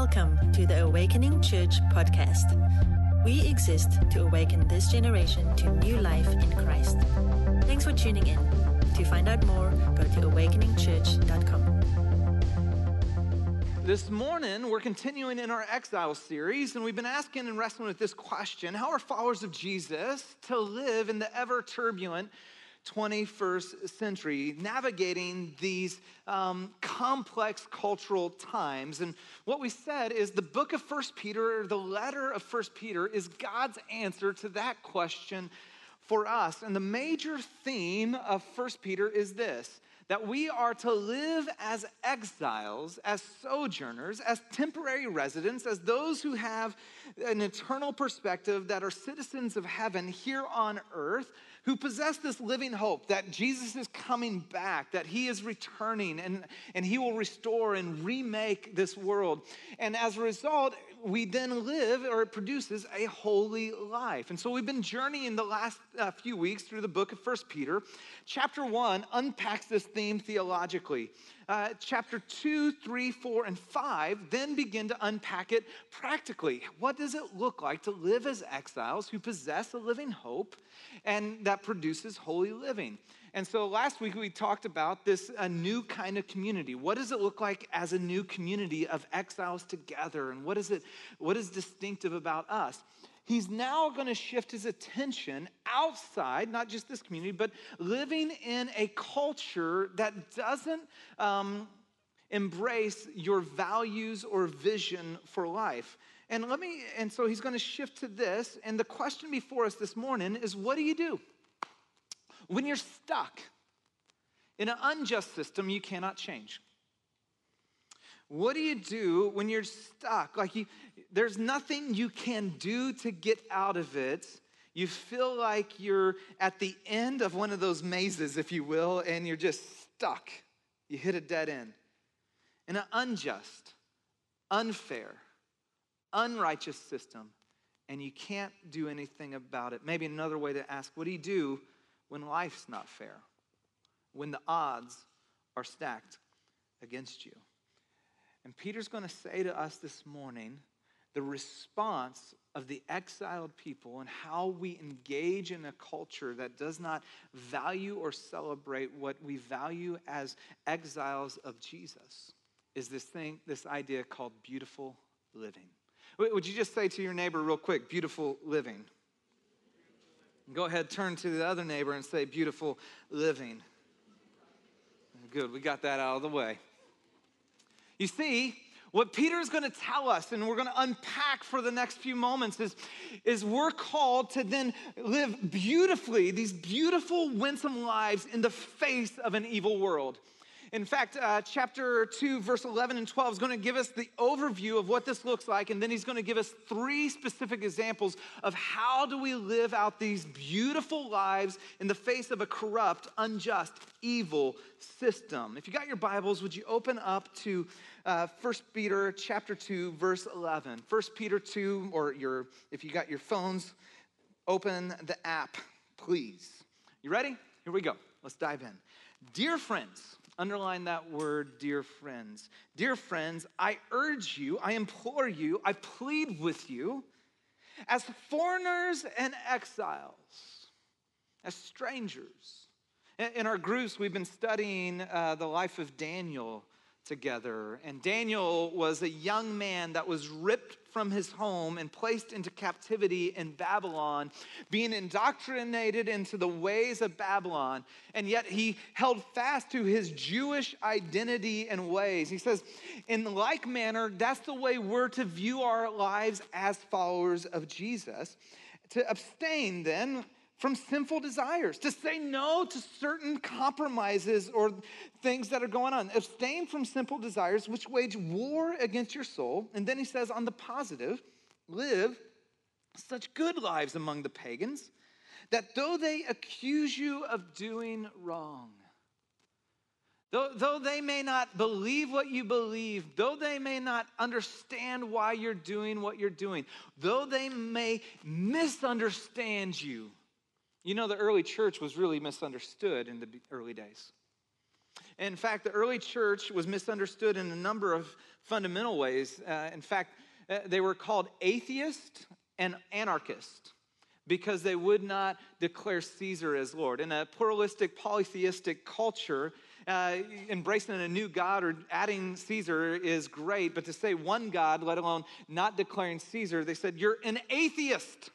Welcome to the Awakening Church podcast. We exist to awaken this generation to new life in Christ. Thanks for tuning in. To find out more, go to awakeningchurch.com. This morning, we're continuing in our exile series, and we've been asking and wrestling with this question How are followers of Jesus to live in the ever turbulent 21st century, navigating these um, complex cultural times. And what we said is the book of First Peter, or the letter of First Peter, is God's answer to that question for us. And the major theme of First Peter is this that we are to live as exiles, as sojourners, as temporary residents, as those who have an eternal perspective that are citizens of heaven here on earth who possess this living hope that Jesus is coming back, that he is returning and, and he will restore and remake this world. And as a result, we then live or it produces a holy life. And so we've been journeying the last uh, few weeks through the book of First Peter. Chapter 1 unpacks this theme theologically. Uh, chapter 2, 3, 4, and 5 then begin to unpack it practically. What does it look like to live as exiles who possess a living hope and that produces holy living? And so last week we talked about this a new kind of community. What does it look like as a new community of exiles together? And what is it what is distinctive about us? He's now going to shift his attention outside, not just this community, but living in a culture that doesn't um, embrace your values or vision for life. And let me, and so he's going to shift to this. And the question before us this morning is what do you do? When you're stuck in an unjust system you cannot change. What do you do when you're stuck? Like you, there's nothing you can do to get out of it. You feel like you're at the end of one of those mazes, if you will, and you're just stuck. You hit a dead end. In an unjust, unfair, unrighteous system, and you can't do anything about it. Maybe another way to ask, what do you do when life's not fair, when the odds are stacked against you. And Peter's going to say to us this morning the response of the exiled people and how we engage in a culture that does not value or celebrate what we value as exiles of Jesus is this thing, this idea called beautiful living. Would you just say to your neighbor, real quick, beautiful living? Go ahead, turn to the other neighbor and say, beautiful living. Good, we got that out of the way. You see, what Peter is going to tell us, and we're going to unpack for the next few moments, is, is we're called to then live beautifully, these beautiful, winsome lives in the face of an evil world. In fact, uh, chapter 2, verse 11 and 12 is going to give us the overview of what this looks like, and then he's going to give us three specific examples of how do we live out these beautiful lives in the face of a corrupt, unjust, evil system. If you got your Bibles, would you open up to uh, 1 Peter chapter 2, verse 11. 1 Peter 2, or your, if you got your phones, open the app, please. You ready? Here we go. Let's dive in. Dear friends, Underline that word, dear friends. Dear friends, I urge you, I implore you, I plead with you, as foreigners and exiles, as strangers. In our groups, we've been studying uh, the life of Daniel together. And Daniel was a young man that was ripped from his home and placed into captivity in Babylon, being indoctrinated into the ways of Babylon. And yet he held fast to his Jewish identity and ways. He says, in like manner, that's the way we're to view our lives as followers of Jesus. To abstain then from sinful desires, to say no to certain compromises or things that are going on. Abstain from sinful desires which wage war against your soul. And then he says, on the positive, live such good lives among the pagans that though they accuse you of doing wrong, Though, though, they may not believe what you believe, though they may not understand why you're doing what you're doing, though they may misunderstand you, you know, the early church was really misunderstood in the early days. In fact, the early church was misunderstood in a number of fundamental ways. Uh, in fact, uh, they were called atheist and anarchist because they would not declare Caesar as Lord. In a pluralistic, polytheistic culture, uh, embracing a new God or adding Caesar is great, but to say one God, let alone not declaring Caesar, they said, You're an atheist.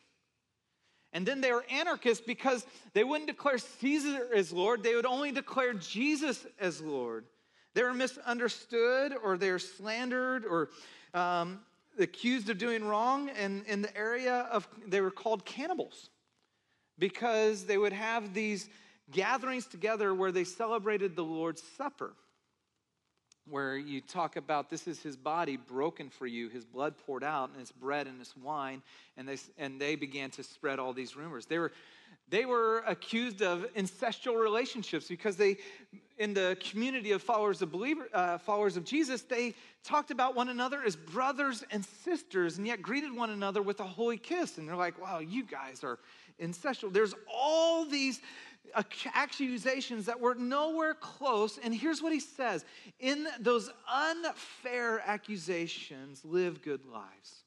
And then they were anarchists because they wouldn't declare Caesar as Lord, they would only declare Jesus as Lord. They were misunderstood or they were slandered or um, accused of doing wrong. And in the area of, they were called cannibals because they would have these gatherings together where they celebrated the Lord's Supper where you talk about this is his body broken for you, his blood poured out, and his bread and his wine, and they, and they began to spread all these rumors. They were, they were accused of incestual relationships because they, in the community of followers of believer, uh, followers of Jesus, they talked about one another as brothers and sisters, and yet greeted one another with a holy kiss. And they're like, "Wow, you guys are incestual." There's all these accusations that were nowhere close. And here's what he says In those unfair accusations, live good lives.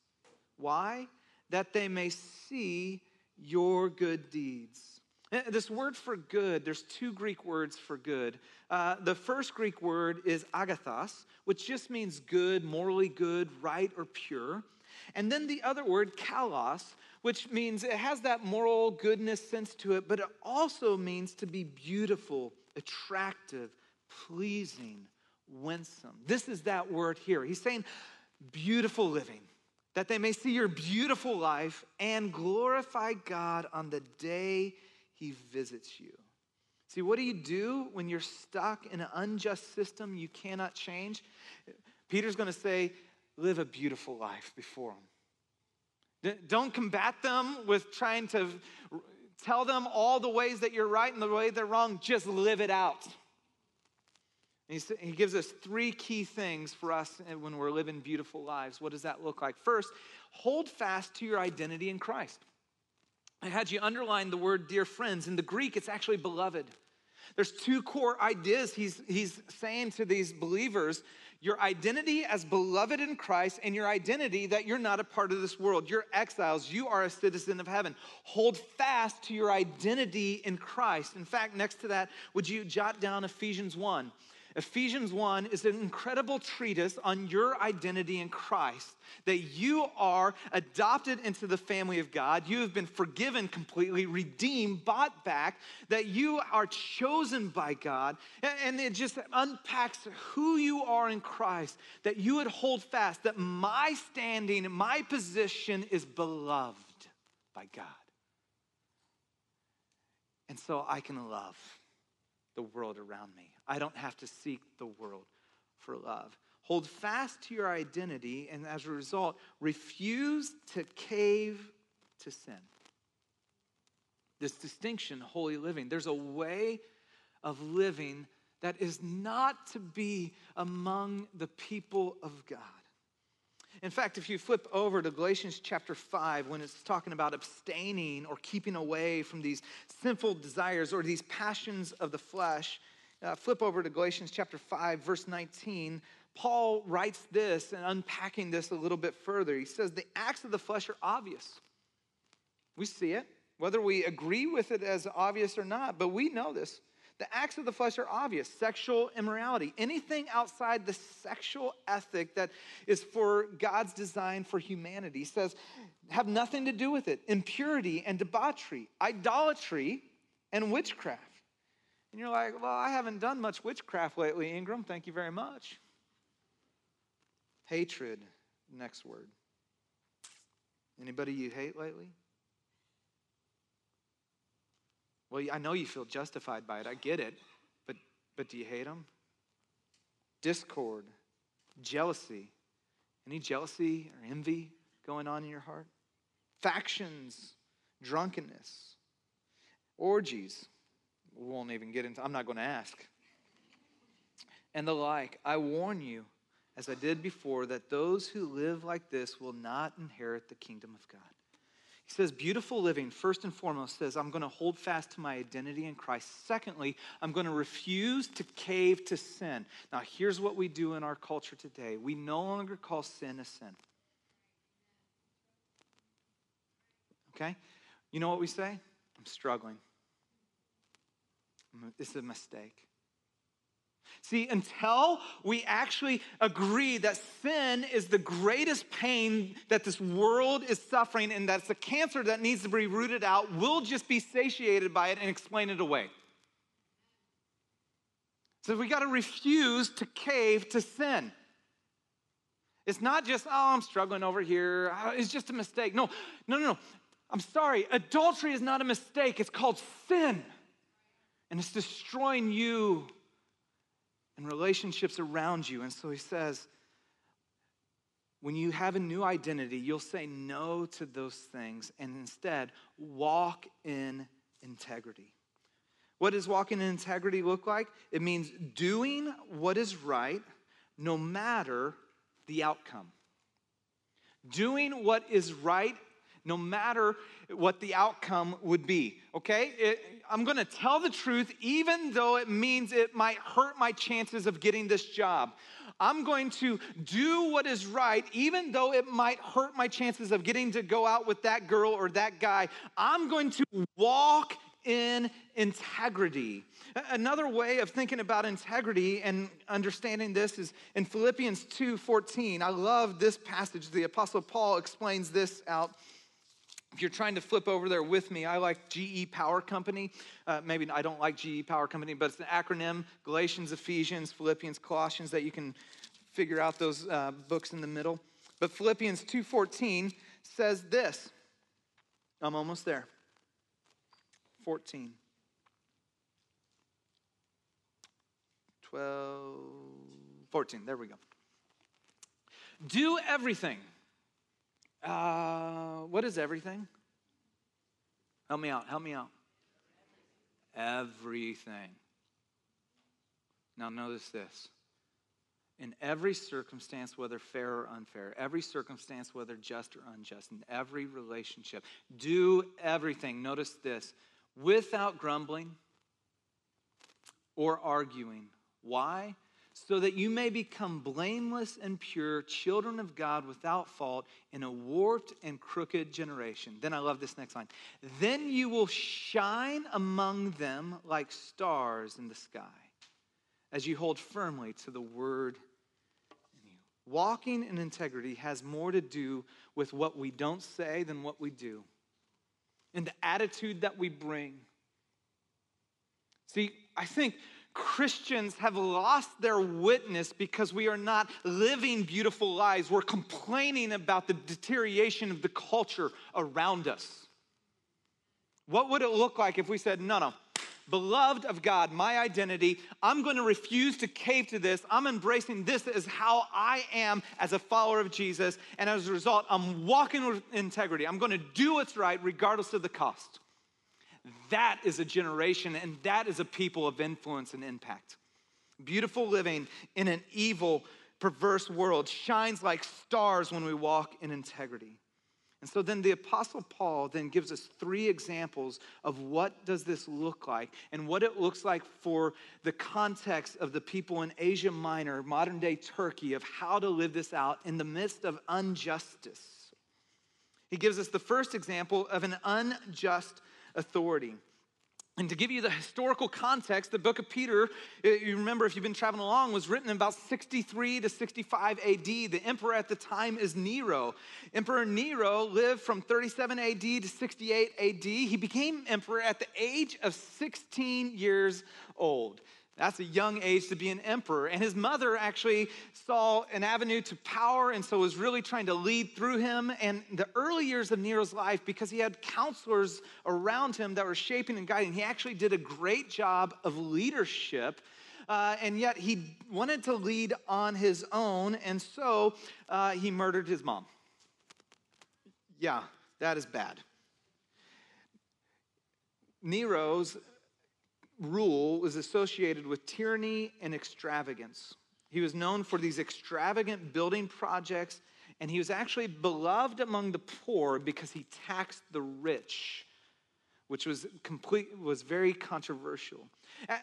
Why? That they may see your good deeds. Eh, this word for good, there's two Greek words for good. Uh, the first Greek word is agathos, which just means good, morally good, right, or pure. And then the other word, kalos, which means it has that moral goodness sense to it, but it also means to be beautiful, attractive, pleasing, winsome. This is that word here. He's saying beautiful living, that they may see your beautiful life and glorify God on the day he visits you. See, what do you do when you're stuck in an unjust system you cannot change? Peter's going to say, live a beautiful life before him. Don't combat them with trying to tell them all the ways that you're right and the way they're wrong. Just live it out. He gives us three key things for us eh, when we're living beautiful lives. What does that look like? First, hold fast to your identity in Christ. I had you underline the word dear friends. In the Greek, it's actually beloved. There's two core ideas he's, he's saying to these believers your identity as beloved in Christ and your identity that you're not a part of this world. You're exiles. You are a citizen of heaven. Hold fast to your identity in Christ. In fact, next to that, would you jot down Ephesians 1? Ephesians 1 is an incredible treatise on your identity in Christ, that you are adopted into the family of God. You have been forgiven completely, redeemed, bought back, that you are chosen by God. And it just unpacks who you are in Christ, that you would hold fast, that my standing, my position is beloved by God. And so I can love the world around me. I don't have to seek the world for love. Hold fast to your identity, and as a result, refuse to cave to sin. This distinction, holy living, there's a way of living that is not to be among the people of God. In fact, if you flip over to Galatians chapter 5, when it's talking about abstaining or keeping away from these sinful desires or these passions of the flesh, uh, flip over to Galatians chapter 5, verse 19. Paul writes this and unpacking this a little bit further. He says, The acts of the flesh are obvious. We see it, whether we agree with it as obvious or not, but we know this. The acts of the flesh are obvious sexual immorality, anything outside the sexual ethic that is for God's design for humanity says, have nothing to do with it. Impurity and debauchery, idolatry and witchcraft. And you're like, well, I haven't done much witchcraft lately, Ingram. Thank you very much. Hatred, next word. Anybody you hate lately? Well, I know you feel justified by it. I get it. But, but do you hate them? Discord, jealousy. Any jealousy or envy going on in your heart? Factions, drunkenness, orgies. We won't even get into, I'm not going to ask. And the like. I warn you, as I did before, that those who live like this will not inherit the kingdom of God. He says, beautiful living, first and foremost, says, I'm going to hold fast to my identity in Christ. Secondly, I'm going to refuse to cave to sin. Now, here's what we do in our culture today we no longer call sin a sin. Okay? You know what we say? I'm struggling. Is a mistake. See, until we actually agree that sin is the greatest pain that this world is suffering and that's a cancer that needs to be rooted out, we'll just be satiated by it and explain it away. So we got to refuse to cave to sin. It's not just, oh, I'm struggling over here. It's just a mistake. No, no, no, no. I'm sorry. Adultery is not a mistake. It's called sin. And it's destroying you and relationships around you. And so he says, when you have a new identity, you'll say no to those things and instead walk in integrity. What does walking in integrity look like? It means doing what is right no matter the outcome. Doing what is right no matter what the outcome would be, okay? It, I'm gonna tell the truth even though it means it might hurt my chances of getting this job. I'm going to do what is right, even though it might hurt my chances of getting to go out with that girl or that guy. I'm going to walk in integrity. Another way of thinking about integrity and understanding this is in Philippians 2:14. I love this passage. The apostle Paul explains this out if you're trying to flip over there with me, I like GE Power Company. Uh, maybe I don't like GE Power Company, but it's an acronym Galatians, Ephesians, Philippians, Colossians that you can figure out those uh, books in the middle. But Philippians 2:14 says this. I'm almost there. 14. 12, 14. There we go. Do everything uh, what is everything? Help me out. Help me out. Everything. Now, notice this. In every circumstance, whether fair or unfair, every circumstance, whether just or unjust, in every relationship, do everything. Notice this without grumbling or arguing. Why? So that you may become blameless and pure, children of God without fault in a warped and crooked generation. Then I love this next line. Then you will shine among them like stars in the sky as you hold firmly to the word in you. Walking in integrity has more to do with what we don't say than what we do, and the attitude that we bring. See, I think Christians have lost their witness because we are not living beautiful lives. We're complaining about the deterioration of the culture around us. What would it look like if we said, no, no, beloved of God, my identity, I'm going to refuse to cave to this. I'm embracing this as how I am as a follower of Jesus. And as a result, I'm walking with integrity. I'm going to do what's right regardless of the cost. That is a generation and that is a people of influence and impact. Beautiful living in an evil, perverse world shines like stars when we walk in integrity. And so then the apostle Paul then gives us three examples of what does this look like and what it looks like for the context of the people in Asia Minor, modern day Turkey of how to live this out in the midst of injustice. He gives us the first example of an unjust authority. And to give you the historical context, the book of Peter, eh, you remember if you've been traveling along, was written in about 63 to 65 AD. The emperor at the time is Nero. Emperor Nero lived from 37 AD to 68 AD. He became emperor at the age of 16 years old. That's a young age to be an emperor. And his mother actually saw an avenue to power and so was really trying to lead through him. And the early years of Nero's life, because he had counselors around him that were shaping and guiding, he actually did a great job of leadership. Uh, and yet he wanted to lead on his own, and so uh, he murdered his mom. Yeah, that is bad. Nero's rule was associated with tyranny and extravagance. He was known for these extravagant building projects And he was actually beloved among the poor because he taxed the rich, which was complete was very controversial.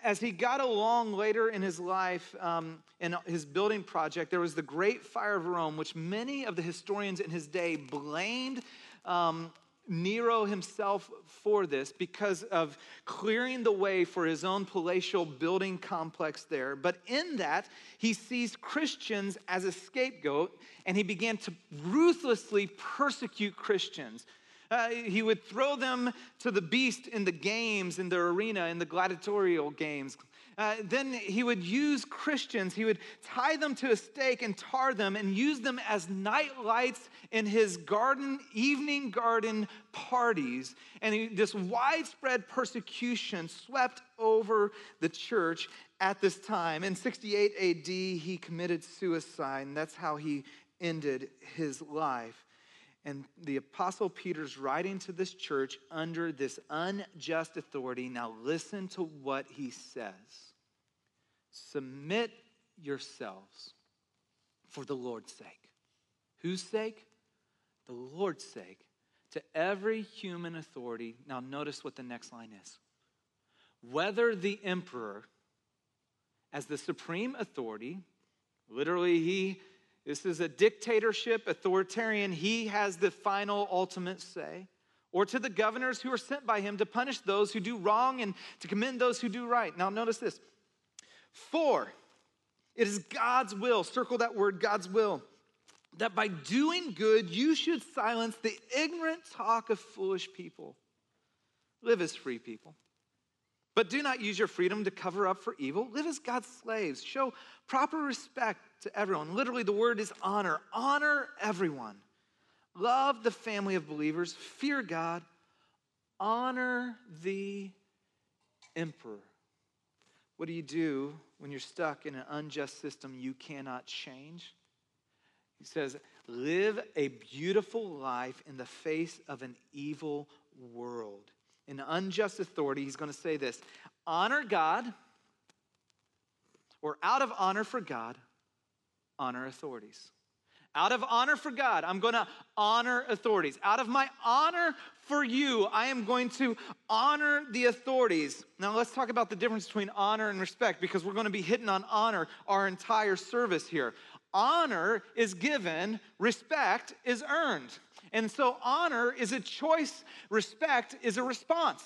As he got along later in his life, um, in his building project, there was the Great Fire of Rome, which many of the historians in his day blamed um, Nero himself for this because of clearing the way for his own palatial building complex there. But in that, he sees Christians as a scapegoat and he began to ruthlessly persecute Christians. Uh, he would throw them to the beast in the games, in the arena, in the gladiatorial games. Uh, then he would use Christians, he would tie them to a stake and tar them and use them as night lights in his garden, evening garden parties. And he, this widespread persecution swept over the church at this time. In 68 AD, he committed suicide, and that's how he ended his life. And the Apostle Peter's writing to this church under this unjust authority. Now, listen to what he says Submit yourselves for the Lord's sake. Whose sake? The Lord's sake. To every human authority. Now, notice what the next line is. Whether the emperor, as the supreme authority, literally, he this is a dictatorship, authoritarian. He has the final, ultimate say. Or to the governors who are sent by him to punish those who do wrong and to commend those who do right. Now, notice this. For it is God's will, circle that word, God's will, that by doing good you should silence the ignorant talk of foolish people. Live as free people. But do not use your freedom to cover up for evil. Live as God's slaves. Show proper respect to everyone. Literally, the word is honor. Honor everyone. Love the family of believers. Fear God. Honor the emperor. What do you do when you're stuck in an unjust system you cannot change? He says, Live a beautiful life in the face of an evil world in unjust authority, he's going to say this honor God, or out of honor for God, honor authorities. Out of honor for God, I'm going to honor authorities. Out of my honor for you, I am going to honor the authorities. Now, let's talk about the difference between honor and respect because we're going to be hitting on honor our entire service here. Honor is given, respect is earned. And so honor is a choice, respect is a response.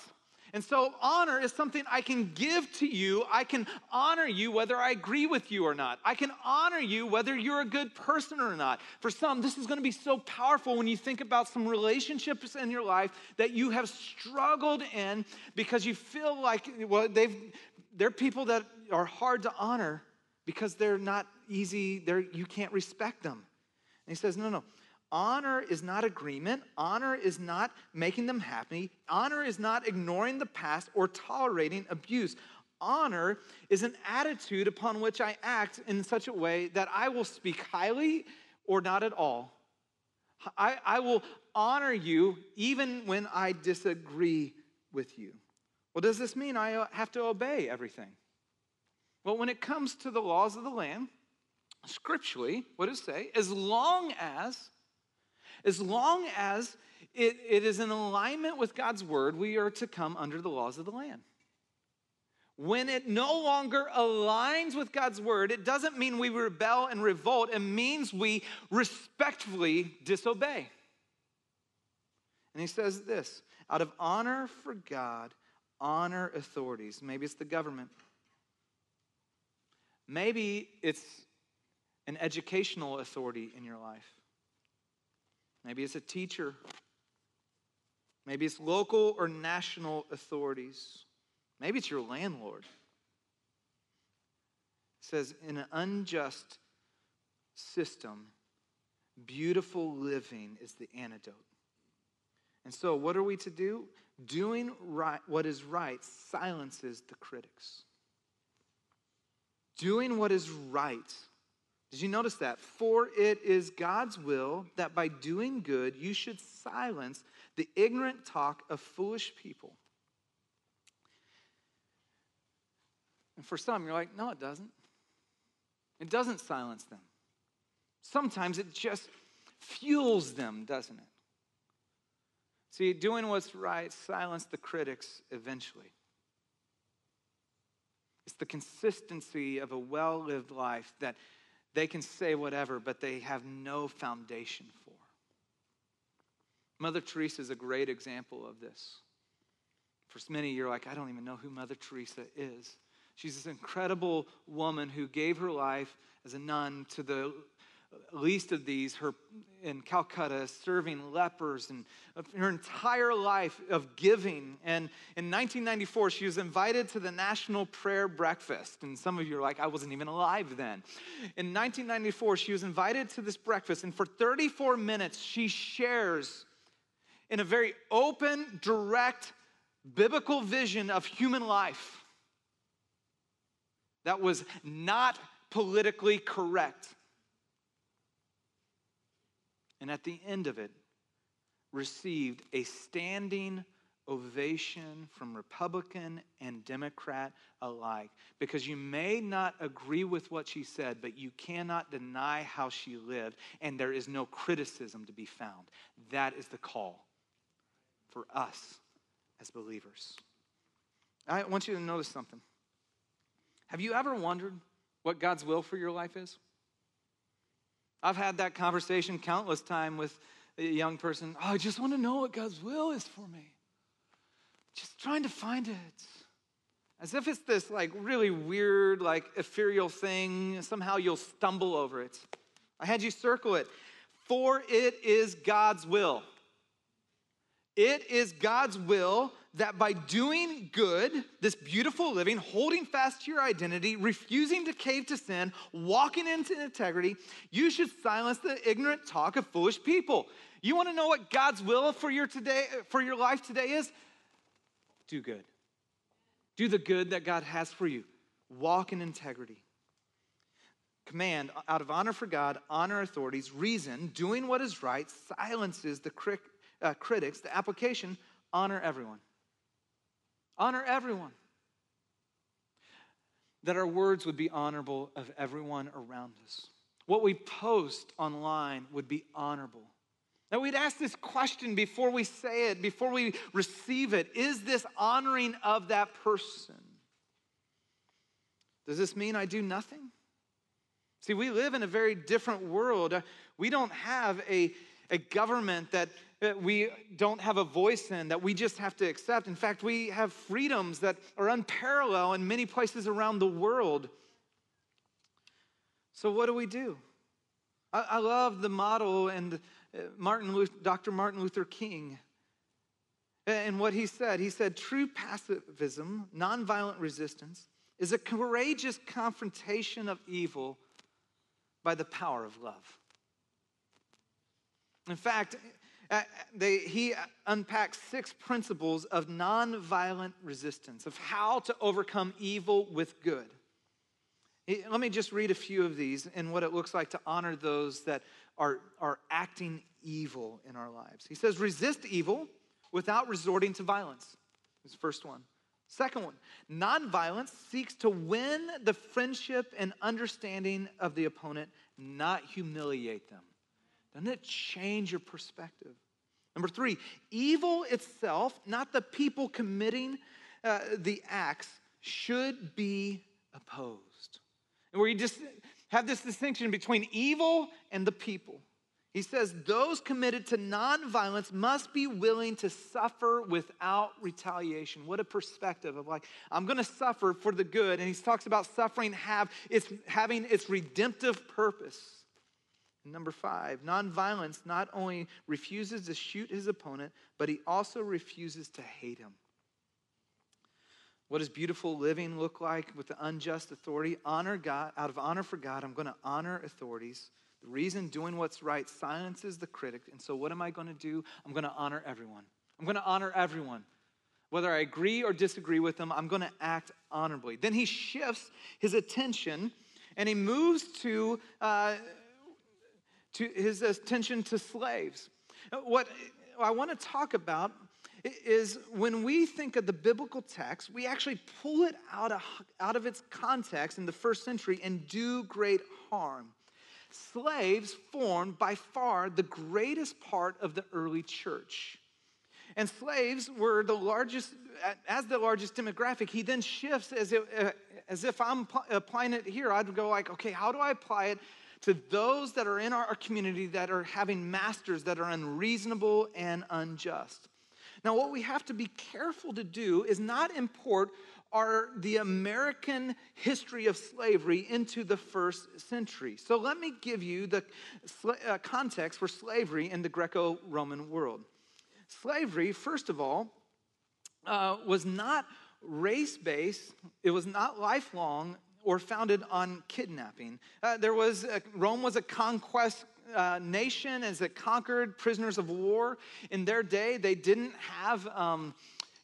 And so, honor is something I can give to you. I can honor you whether I agree with you or not. I can honor you whether you're a good person or not. For some, this is going to be so powerful when you think about some relationships in your life that you have struggled in because you feel like, well, they've, they're people that are hard to honor because they're not easy, they're, you can't respect them. And he says, no, no. Honor is not agreement. Honor is not making them happy. Honor is not ignoring the past or tolerating abuse. Honor is an attitude upon which I act in such a way that I will speak highly or not at all. I, I will honor you even when I disagree with you. Well, does this mean I have to obey everything? Well, when it comes to the laws of the land, scripturally, what does it say? As long as as long as it, it is in alignment with God's word, we are to come under the laws of the land. When it no longer aligns with God's word, it doesn't mean we rebel and revolt, it means we respectfully disobey. And he says this out of honor for God, honor authorities. Maybe it's the government. Maybe it's an educational authority in your life. Maybe it's a teacher. Maybe it's local or national authorities. Maybe it's your landlord. It says, in an unjust system, beautiful living is the antidote. And so, what are we to do? Doing right, what is right silences the critics. Doing what is right did you notice that? For it is God's will that by doing good you should silence the ignorant talk of foolish people. And for some, you're like, no, it doesn't. It doesn't silence them. Sometimes it just fuels them, doesn't it? See, doing what's right silence the critics eventually. It's the consistency of a well lived life that they can say whatever, but they have no foundation for. Mother Teresa is a great example of this. For many, you're like, I don't even know who Mother Teresa is. She's this incredible woman who gave her life as a nun to the least of these, her in Calcutta, serving lepers, and her entire life of giving. And in 1994, she was invited to the National Prayer Breakfast. And some of you are like, I wasn't even alive then. In 1994, she was invited to this breakfast, and for 34 minutes, she shares in a very open, direct, biblical vision of human life that was not politically correct. And at the end of it, received a standing ovation from Republican and Democrat alike. Because you may not agree with what she said, but you cannot deny how she lived, and there is no criticism to be found. That is the call for us as believers. I want you to notice something. Have you ever wondered what God's will for your life is? I've had that conversation countless times with a young person. Oh, I just want to know what God's will is for me. Just trying to find it. As if it's this like really weird, like ethereal thing. Somehow you'll stumble over it. I had you circle it. For it is God's will. It is God's will that by doing good, this beautiful living, holding fast to your identity, refusing to cave to sin, walking into integrity, you should silence the ignorant talk of foolish people. You want to know what God's will for your today for your life today is? Do good. Do the good that God has for you. Walk in integrity. Command out of honor for God, honor authorities, reason, doing what is right, silences the crit- uh, critics, the application, honor everyone. Honor everyone. That our words would be honorable of everyone around us. What we post online would be honorable. That we'd ask this question before we say it, before we receive it Is this honoring of that person? Does this mean I do nothing? See, we live in a very different world. We don't have a, a government that we don't have a voice in, that we just have to accept. In fact, we have freedoms that are unparalleled in many places around the world. So, what do we do? I, I love the model and uh, Martin Luther, Dr. Martin Luther King and what he said. He said, True pacifism, nonviolent resistance, is a courageous confrontation of evil by the power of love. In fact, uh, they, he unpacks six principles of nonviolent resistance, of how to overcome evil with good. Let me just read a few of these and what it looks like to honor those that are, are acting evil in our lives. He says, resist evil without resorting to violence. This first one. Second one, nonviolence seeks to win the friendship and understanding of the opponent, not humiliate them. Doesn't it change your perspective? Number three, evil itself, not the people committing uh, the acts, should be opposed. And where you just have this distinction between evil and the people. He says those committed to nonviolence must be willing to suffer without retaliation. What a perspective of like, I'm going to suffer for the good. And he talks about suffering have its, having its redemptive purpose. Number five, nonviolence not only refuses to shoot his opponent, but he also refuses to hate him. What does beautiful living look like with the unjust authority? Honor God, out of honor for God, I'm going to honor authorities. The reason doing what's right silences the critic. And so, what am I going to do? I'm going to honor everyone. I'm going to honor everyone. Whether I agree or disagree with them, I'm going to act honorably. Then he shifts his attention and he moves to uh, to his attention to slaves. What I want to talk about is when we think of the biblical text, we actually pull it out of, out of its context in the first century and do great harm. slaves formed by far the greatest part of the early church. And slaves were the largest, as the largest demographic. He then shifts as if, uh, as if I'm applying it here. I'd go like, okay, how do I apply it to those that are in our community that are having masters that are unreasonable and unjust? Now, what we have to be careful to do is not import our, the American history of slavery into the first century. So let me give you the uh, context for slavery in the Greco Roman world. Slavery, first of all, uh, was not race based, it was not lifelong or founded on kidnapping. Uh, there was a, Rome was a conquest uh, nation as it conquered prisoners of war. In their day, they didn't have. Um,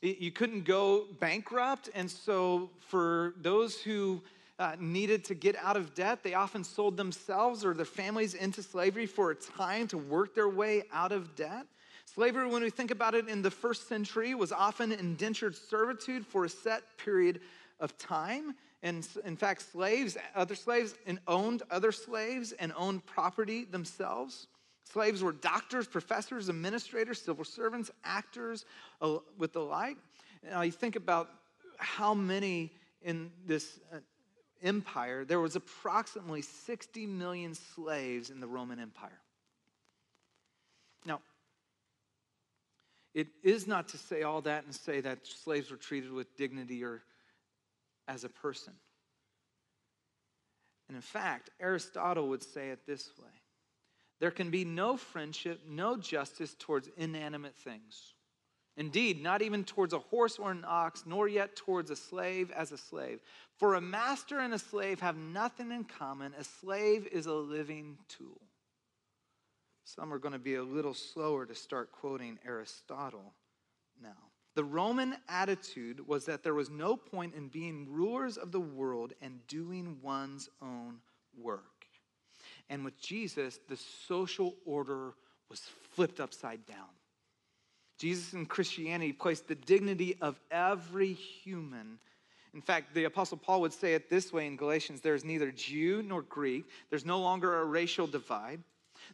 you couldn't go bankrupt, and so for those who uh, needed to get out of debt, they often sold themselves or their families into slavery for a time to work their way out of debt. Slavery, when we think about it in the first century, was often indentured servitude for a set period of time. And in fact, slaves, other slaves, and owned other slaves and owned property themselves. Slaves were doctors, professors, administrators, civil servants, actors, with the like. Now you think about how many in this uh, empire, there was approximately 60 million slaves in the Roman Empire. Now, it is not to say all that and say that slaves were treated with dignity or as a person. And in fact, Aristotle would say it this way there can be no friendship, no justice towards inanimate things. Indeed, not even towards a horse or an ox, nor yet towards a slave as a slave. For a master and a slave have nothing in common. A slave is a living tool. Some are going to be a little slower to start quoting Aristotle now. The Roman attitude was that there was no point in being rulers of the world and doing one's own work. And with Jesus, the social order was flipped upside down. Jesus in Christianity placed the dignity of every human. In fact, the Apostle Paul would say it this way in Galatians there is neither Jew nor Greek, there's no longer a racial divide.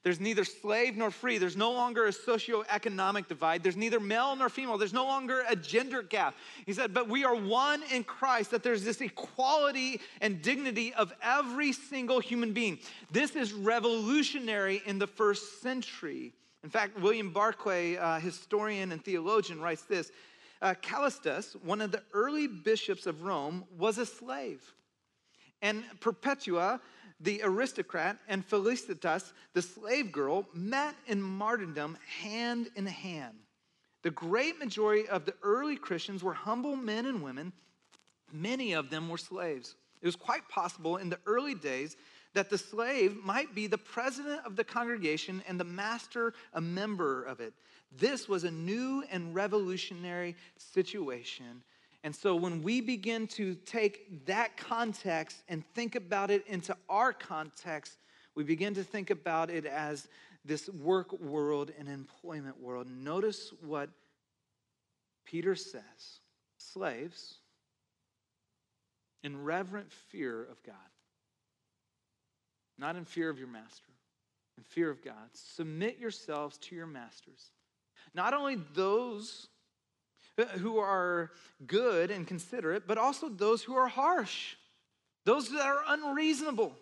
There's neither slave nor free. There's no longer a socioeconomic divide. There's neither male nor female. There's no longer a gender gap. He said, but we are one in Christ, that there's this equality and dignity of every single human being. This is revolutionary in the first century. In fact, William Barclay, uh, historian and theologian, writes this uh, Callistus, one of the early bishops of Rome, was a slave. And Perpetua, the aristocrat, and Felicitas, the slave girl, met in martyrdom hand in hand. The great majority of the early Christians were humble men and women. Many of them were slaves. It was quite possible in the early days that the slave might be the president of the congregation and the master a member of it. This was a new and revolutionary situation and so when we begin to take that context and think about it into our context, we begin to think about it as this work world and employment world. Notice what Peter says slaves, in reverent fear of God, not in fear of your master, in fear of God, submit yourselves to your masters. Not only those Uh, who are good and considerate, but also those who are harsh, those that are unreasonable.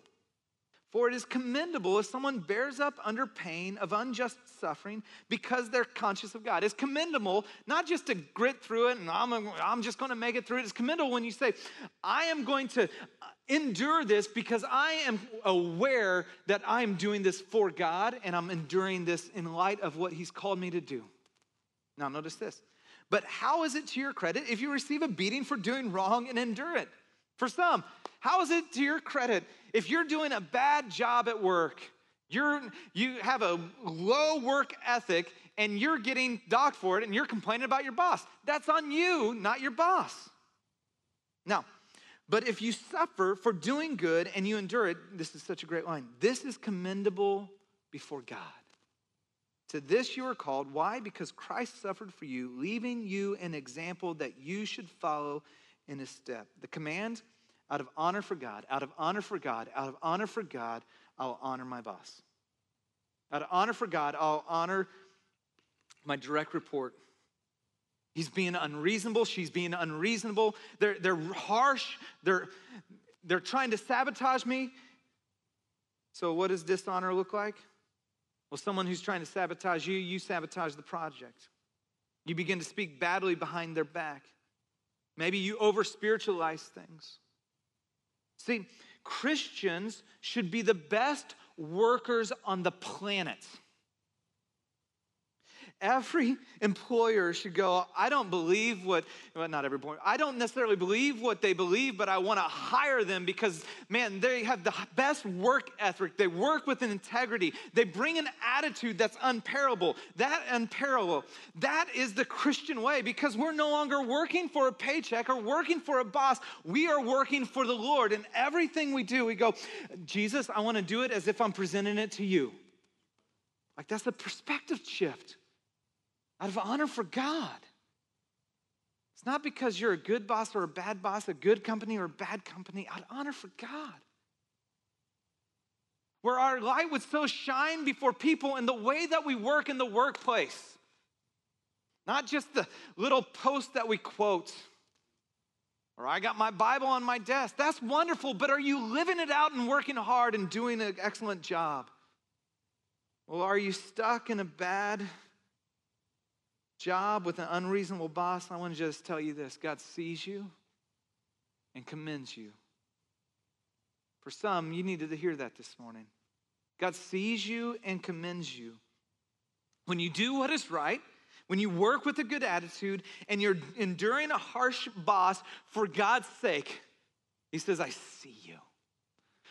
For it is commendable if someone bears up under pain of unjust suffering because they're conscious of God. It's commendable not just to grit through it and I'm, I'm just going to make it through it. It's commendable when you say, I am going to uh, endure this because I am aware that I am doing this for God and I'm enduring this in light of what He's called me to do. Now, notice this but how is it to your credit if you receive a beating for doing wrong and endure it? For some, how is it to your credit if you're doing a bad job at work? You're, you have a low work ethic and you're getting docked for it and you're complaining about your boss. That's on you, not your boss. Now, but if you suffer for doing good and you endure it, this is such a great line. This is commendable before God. To this you are called. Why? Because Christ suffered for you, leaving you an example that you should follow in his step. The command Out of honor for God, out of honor for God, out of honor for God, I'll honor my boss. Out of honor for God, I'll honor my direct report. He's being unreasonable. She's being unreasonable. They're, they're harsh. They're, they're trying to sabotage me. So, what does dishonor look like? Well, someone who's trying to sabotage you, you sabotage the project. You begin to speak badly behind their back. Maybe you over spiritualize things. See, Christians should be the best workers on the planet. Every employer should go, I don't believe what, well, not every employer, I don't necessarily believe what they believe, but I want to hire them because, man, they have the best work ethic. They work with an integrity. They bring an attitude that's unparalleled. That unparalleled. That is the Christian way because we're no longer working for a paycheck or working for a boss. We are working for the Lord. And everything we do, we go, Jesus, I want to do it as if I'm presenting it to you. Like that's the perspective shift out of honor for God. It's not because you're a good boss or a bad boss, a good company or a bad company, out of honor for God. Where our light would so shine before people in the way that we work in the workplace. Not just the little post that we quote, or I got my Bible on my desk. That's wonderful, but are you living it out and working hard and doing an excellent job? Well, are you stuck in a bad job with an unreasonable boss, I want to just tell you this God sees you and commends you. For some, you needed to hear that this morning. God sees you and commends you. When you do what is right, when you work with a good attitude and you're enduring a harsh boss for God's sake, He says, I see you.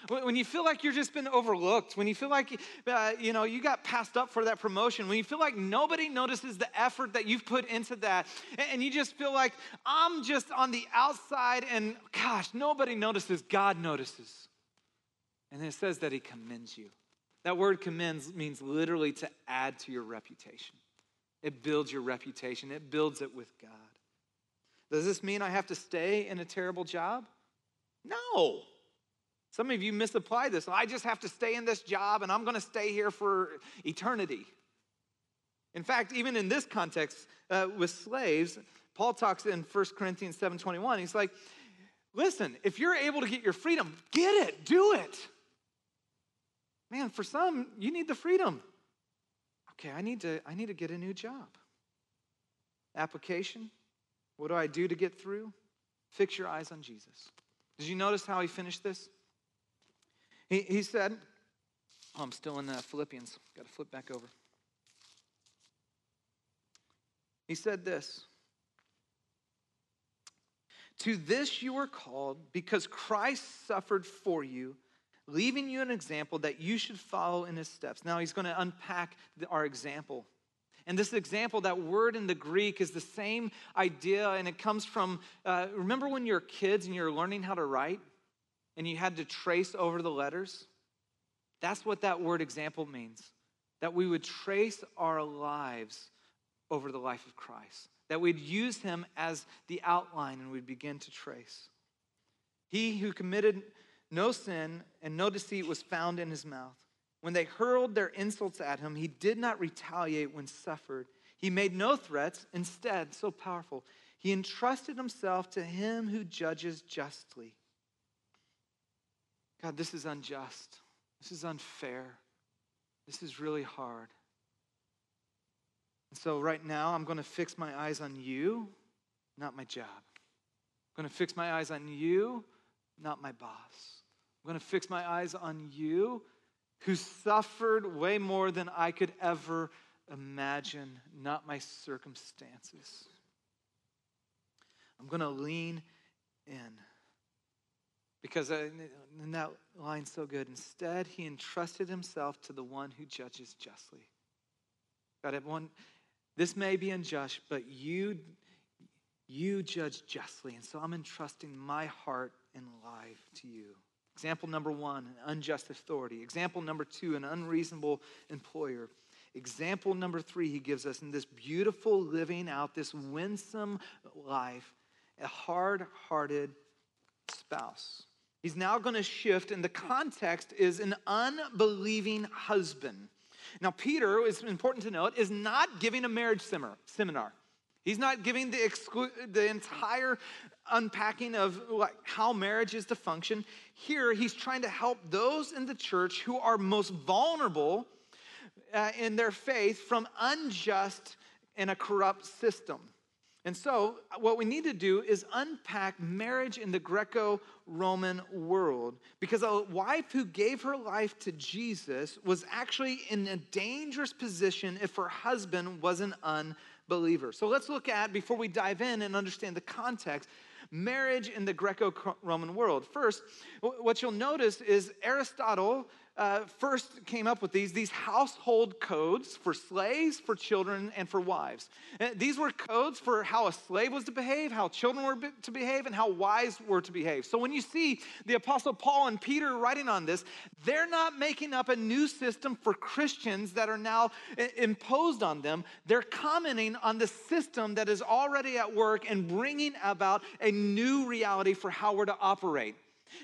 When you feel like you've just been overlooked, when you feel like uh, you know you got passed up for that promotion, when you feel like nobody notices the effort that you've put into that, and you just feel like I'm just on the outside, and gosh, nobody notices, God notices. And it says that He commends you. That word commends means literally to add to your reputation. It builds your reputation, it builds it with God. Does this mean I have to stay in a terrible job? No. Some of you misapply this. I just have to stay in this job and I'm going to stay here for eternity. In fact, even in this context uh, with slaves, Paul talks in 1 Corinthians 7:21. He's like, "Listen, if you're able to get your freedom, get it, do it." Man, for some, you need the freedom. Okay, I need to I need to get a new job. Application. What do I do to get through? Fix your eyes on Jesus. Did you notice how he finished this? He, he said, oh, I'm still in uh, Philippians. Got to flip back over. He said this To this you were called because Christ suffered for you, leaving you an example that you should follow in his steps. Now he's going to unpack the, our example. And this example, that word in the Greek is the same idea, and it comes from uh, remember when you're kids and you're learning how to write? And you had to trace over the letters? That's what that word example means. That we would trace our lives over the life of Christ. That we'd use him as the outline and we'd begin to trace. He who committed no sin and no deceit was found in his mouth. When they hurled their insults at him, he did not retaliate when suffered. He made no threats. Instead, so powerful, he entrusted himself to him who judges justly. God, this is unjust. This is unfair. This is really hard. And so, right now, I'm going to fix my eyes on you, not my job. I'm going to fix my eyes on you, not my boss. I'm going to fix my eyes on you, who suffered way more than I could ever imagine, not my circumstances. I'm going to lean in. Because uh, and that line's so good. Instead, he entrusted himself to the one who judges justly. God, everyone, this may be unjust, but you, you judge justly. And so I'm entrusting my heart and life to you. Example number one, an unjust authority. Example number two, an unreasonable employer. Example number three, he gives us in this beautiful living out, this winsome life, a hard hearted spouse. He's now going to shift, and the context is an unbelieving husband. Now, Peter, it's important to note, is not giving a marriage seminar. He's not giving the, exclu- the entire unpacking of like how marriage is to function. Here, he's trying to help those in the church who are most vulnerable uh, in their faith from unjust and a corrupt system. And so, what we need to do is unpack marriage in the Greco Roman world because a wife who gave her life to Jesus was actually in a dangerous position if her husband was an unbeliever. So, let's look at, before we dive in and understand the context, marriage in the Greco Roman world. First, what you'll notice is Aristotle uh, first came up with these, these household codes for slaves, for children, and for wives. And uh, these were codes for how a slave was to behave, how children were to behave, and how wives were to behave. So when you see the Apostle Paul and Peter writing on this, they're not making up a new system for Christians that are now uh, imposed on them. They're commenting on the system that is already at work and bringing about a new reality for how we're to operate.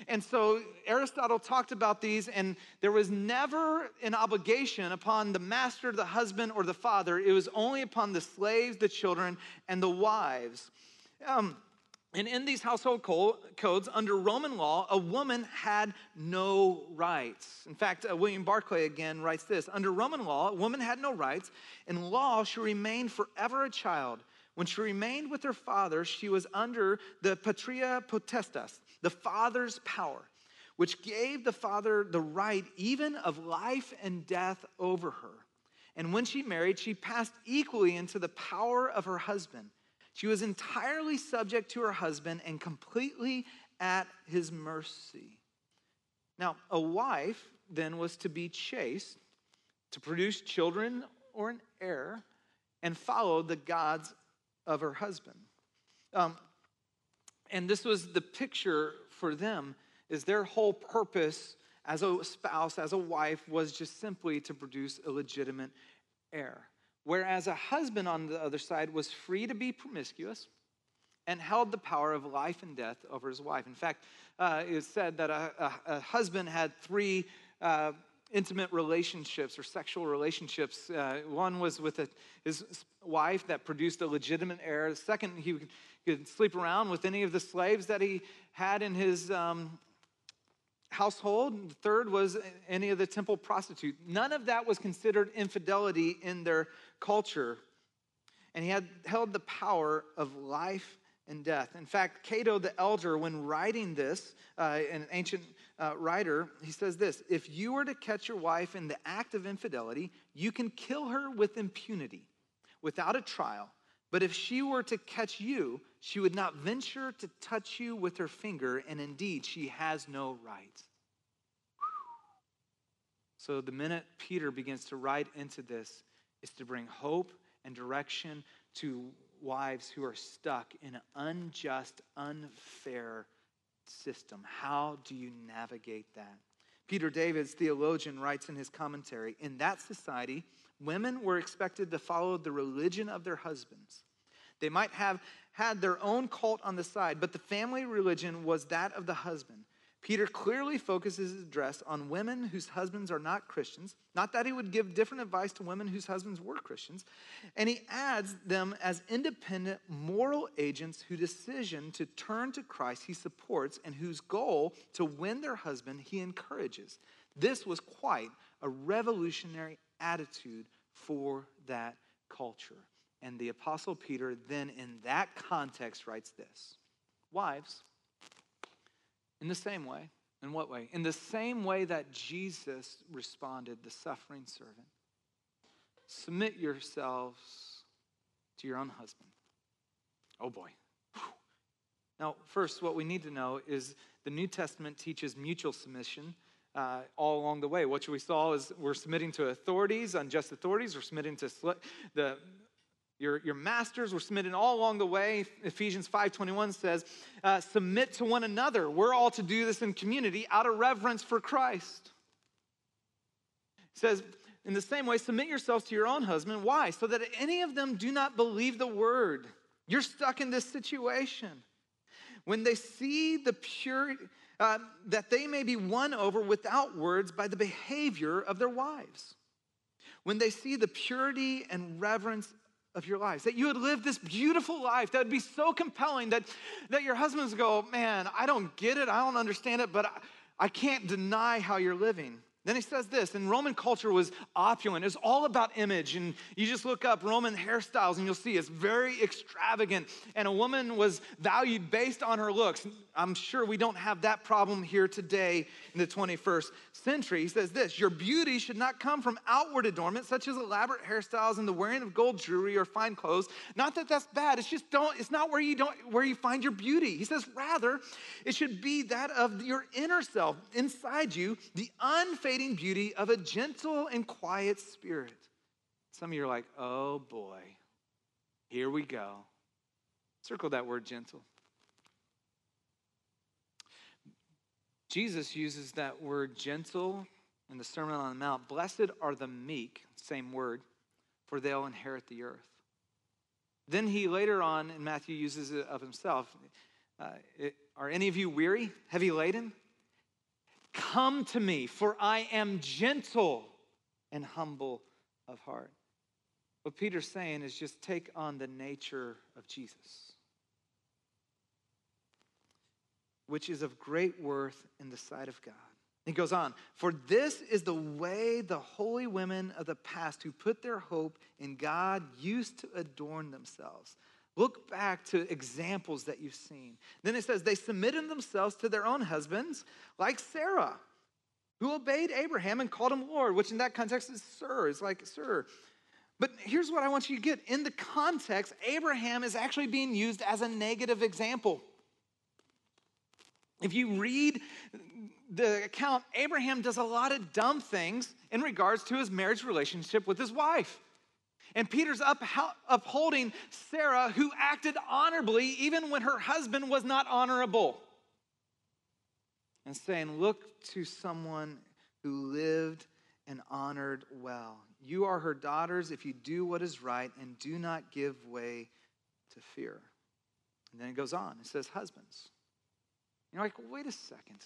And so Aristotle talked about these, and there was never an obligation upon the master, the husband, or the father. It was only upon the slaves, the children, and the wives. Um, and in these household codes, under Roman law, a woman had no rights. In fact, uh, William Barclay again writes this Under Roman law, a woman had no rights. In law, she remained forever a child. When she remained with her father, she was under the patria potestas, the father's power, which gave the father the right even of life and death over her. And when she married, she passed equally into the power of her husband. She was entirely subject to her husband and completely at his mercy. Now, a wife then was to be chaste, to produce children or an heir, and follow the gods of her husband. Um, and this was the picture for them is their whole purpose as a spouse, as a wife, was just simply to produce a legitimate heir. Whereas a husband on the other side was free to be promiscuous and held the power of life and death over his wife. In fact, uh, it is said that a, a, a husband had three uh, intimate relationships or sexual relationships. Uh, one was with a, his wife that produced a legitimate heir. The second, he could sleep around with any of the slaves that he had in his um, household. The third was any of the temple prostitutes. None of that was considered infidelity in their culture. And he had held the power of life and death. In fact, Cato the elder, when writing this, uh, an ancient uh, writer, he says this If you were to catch your wife in the act of infidelity, you can kill her with impunity, without a trial. But if she were to catch you, she would not venture to touch you with her finger, and indeed, she has no right. So, the minute Peter begins to write into this, is to bring hope and direction to wives who are stuck in an unjust, unfair system. How do you navigate that? Peter Davids, theologian, writes in his commentary In that society, women were expected to follow the religion of their husbands. They might have had their own cult on the side, but the family religion was that of the husband. Peter clearly focuses his address on women whose husbands are not Christians, not that he would give different advice to women whose husbands were Christians, and he adds them as independent moral agents whose decision to turn to Christ he supports and whose goal to win their husband he encourages. This was quite a revolutionary attitude for that culture. And the Apostle Peter then, in that context, writes this Wives, in the same way, in what way? In the same way that Jesus responded, the suffering servant. Submit yourselves to your own husband. Oh boy. Now, first, what we need to know is the New Testament teaches mutual submission uh, all along the way. What we saw is we're submitting to authorities, unjust authorities. We're submitting to the your, your masters were submitted all along the way. Ephesians 5.21 says, uh, submit to one another. We're all to do this in community out of reverence for Christ. It says, in the same way, submit yourselves to your own husband. Why? So that any of them do not believe the word. You're stuck in this situation. When they see the purity, uh, that they may be won over without words by the behavior of their wives. When they see the purity and reverence of your lives, that you would live this beautiful life that would be so compelling that, that your husbands go, Man, I don't get it, I don't understand it, but I, I can't deny how you're living. Then he says this, and Roman culture was opulent. It's all about image. And you just look up Roman hairstyles and you'll see it's very extravagant. And a woman was valued based on her looks. I'm sure we don't have that problem here today in the 21st century. He says this Your beauty should not come from outward adornment, such as elaborate hairstyles and the wearing of gold jewelry or fine clothes. Not that that's bad, it's just don't, it's not where you don't where you find your beauty. He says, rather, it should be that of your inner self, inside you, the unfading beauty of a gentle and quiet spirit. Some of you are like, oh boy, here we go. Circle that word gentle. Jesus uses that word gentle in the Sermon on the Mount. Blessed are the meek, same word, for they'll inherit the earth. Then he later on in Matthew uses it of himself. Uh, it, are any of you weary, heavy laden? Come to me, for I am gentle and humble of heart. What Peter's saying is just take on the nature of Jesus, which is of great worth in the sight of God. He goes on, for this is the way the holy women of the past who put their hope in God used to adorn themselves. Look back to examples that you've seen. Then it says, they submitted themselves to their own husbands, like Sarah, who obeyed Abraham and called him Lord, which in that context is sir, is like sir. But here's what I want you to get in the context, Abraham is actually being used as a negative example. If you read the account, Abraham does a lot of dumb things in regards to his marriage relationship with his wife. And Peter's upholding Sarah, who acted honorably even when her husband was not honorable. And saying, Look to someone who lived and honored well. You are her daughters if you do what is right and do not give way to fear. And then it goes on. It says, Husbands. You're like, well, wait a second.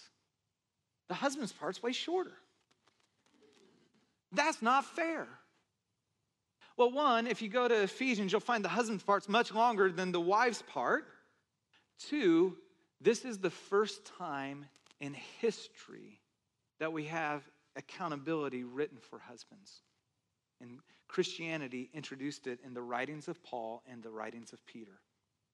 The husband's part's way shorter. That's not fair. Well, one, if you go to Ephesians, you'll find the husband's part's much longer than the wife's part. Two, this is the first time in history that we have accountability written for husbands. And Christianity introduced it in the writings of Paul and the writings of Peter.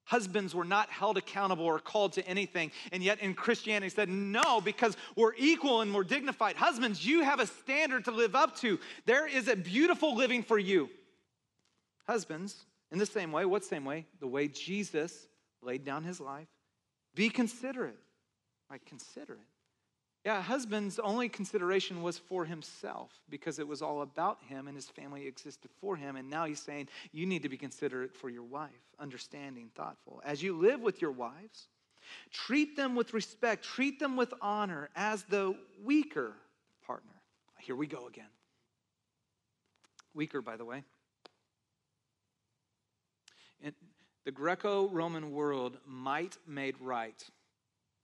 Husbands were not held accountable or called to anything, and yet in Christianity said, no, because we're equal and we're dignified. Husbands, you have a standard to live up to. There is a beautiful living for you. Husbands, in the same way, what same way? The way Jesus laid down his life. Be considerate. Like, consider it. Yeah, husband's only consideration was for himself because it was all about him and his family existed for him. And now he's saying you need to be considerate for your wife, understanding, thoughtful. As you live with your wives, treat them with respect, treat them with honor as the weaker partner. Here we go again. Weaker, by the way. In the Greco Roman world, might made right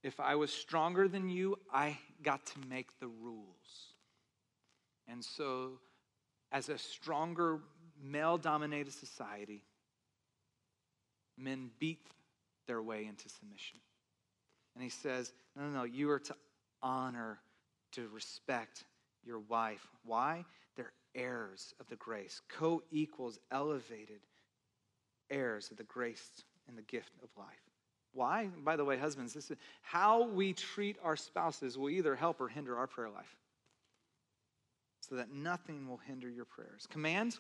if I was stronger than you, I got to make the rules. And so, as a stronger male dominated society, men beat their way into submission. And he says, No, no, no, you are to honor, to respect your wife. Why? They're heirs of the grace, co equals, elevated heirs of the grace and the gift of life. Why? By the way, husbands, this is how we treat our spouses will either help or hinder our prayer life. So that nothing will hinder your prayers. Command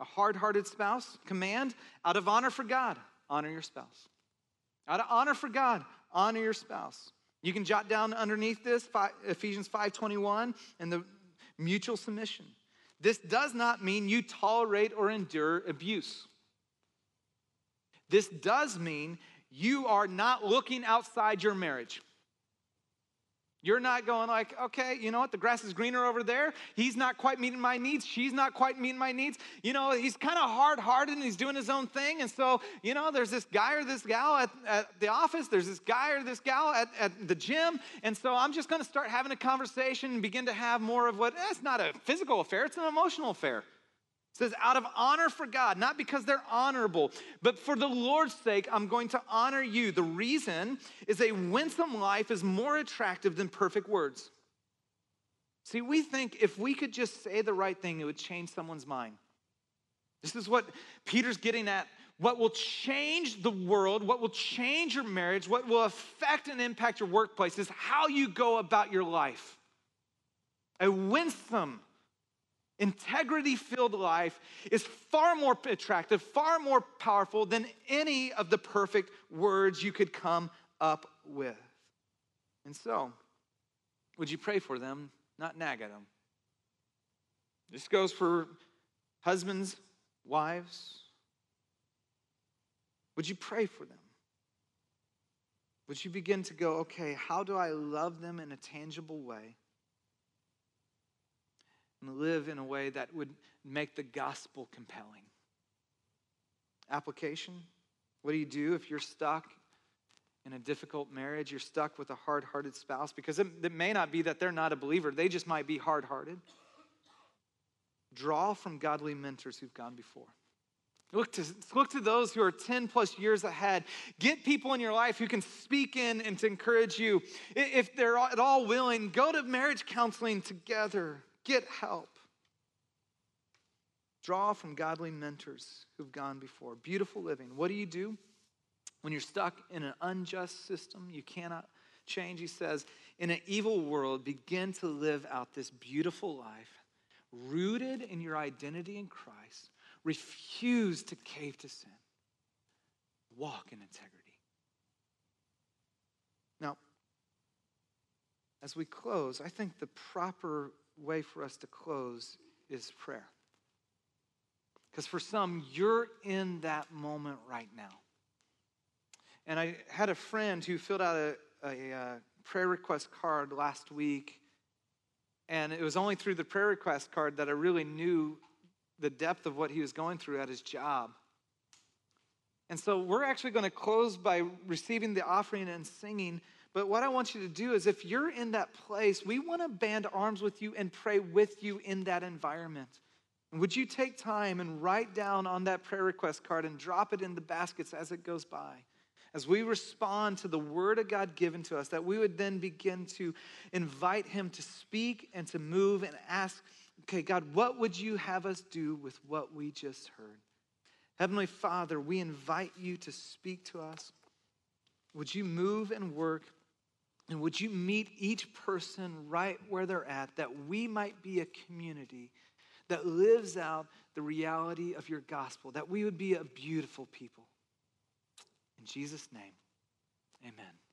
a hard hearted spouse. Command out of honor for God, honor your spouse. Out of honor for God, honor your spouse. You can jot down underneath this Ephesians 5:21 and the mutual submission. This does not mean you tolerate or endure abuse. This does mean you are not looking outside your marriage. You're not going like, okay, you know what? The grass is greener over there. He's not quite meeting my needs. She's not quite meeting my needs. You know, he's kind of hard hearted and he's doing his own thing. And so, you know, there's this guy or this gal at, at the office. There's this guy or this gal at, at the gym. And so I'm just going to start having a conversation and begin to have more of what, eh, it's not a physical affair, it's an emotional affair. It says, out of honor for God, not because they're honorable, but for the Lord's sake, I'm going to honor you. The reason is a winsome life is more attractive than perfect words. See, we think if we could just say the right thing, it would change someone's mind. This is what Peter's getting at. What will change the world, what will change your marriage, what will affect and impact your workplace is how you go about your life. A winsome, integrity filled life is far more attractive, far more powerful than any of the perfect words you could come up with. And so, would you pray for them, not nag at them? This goes for husbands, wives. Would you pray for them? Would you begin to go, okay, how do I love them in a tangible way? And live in a way that would make the gospel compelling. Application What do you do if you're stuck in a difficult marriage? You're stuck with a hard hearted spouse? Because it, it may not be that they're not a believer, they just might be hard hearted. Draw from godly mentors who've gone before. Look to, look to those who are 10 plus years ahead. Get people in your life who can speak in and to encourage you. If they're at all willing, go to marriage counseling together. Get help. Draw from godly mentors who've gone before. Beautiful living. What do you do when you're stuck in an unjust system you cannot change? He says, in an evil world, begin to live out this beautiful life rooted in your identity in Christ. Refuse to cave to sin. Walk in integrity. Now, as we close, I think the proper way for us to close is prayer. Because for some, you're in that moment right now. And I had a friend who filled out a, a, a uh, prayer request card last week. And it was only through the prayer request card that I really knew the depth of what he was going through at his job. And so we're actually going to close by receiving the offering and singing. But what I want you to do is if you're in that place, we want to band arms with you and pray with you in that environment. And would you take time and write down on that prayer request card and drop it in the baskets as it goes by? As we respond to the word of God given to us, that we would then begin to invite Him to speak and to move and ask, okay, God, what would you have us do with what we just heard? Heavenly Father, we invite you to speak to us. Would you move and work and would you meet each person right where they're at that we might be a community that lives out the reality of your gospel, that we would be a beautiful people? In Jesus' name, amen.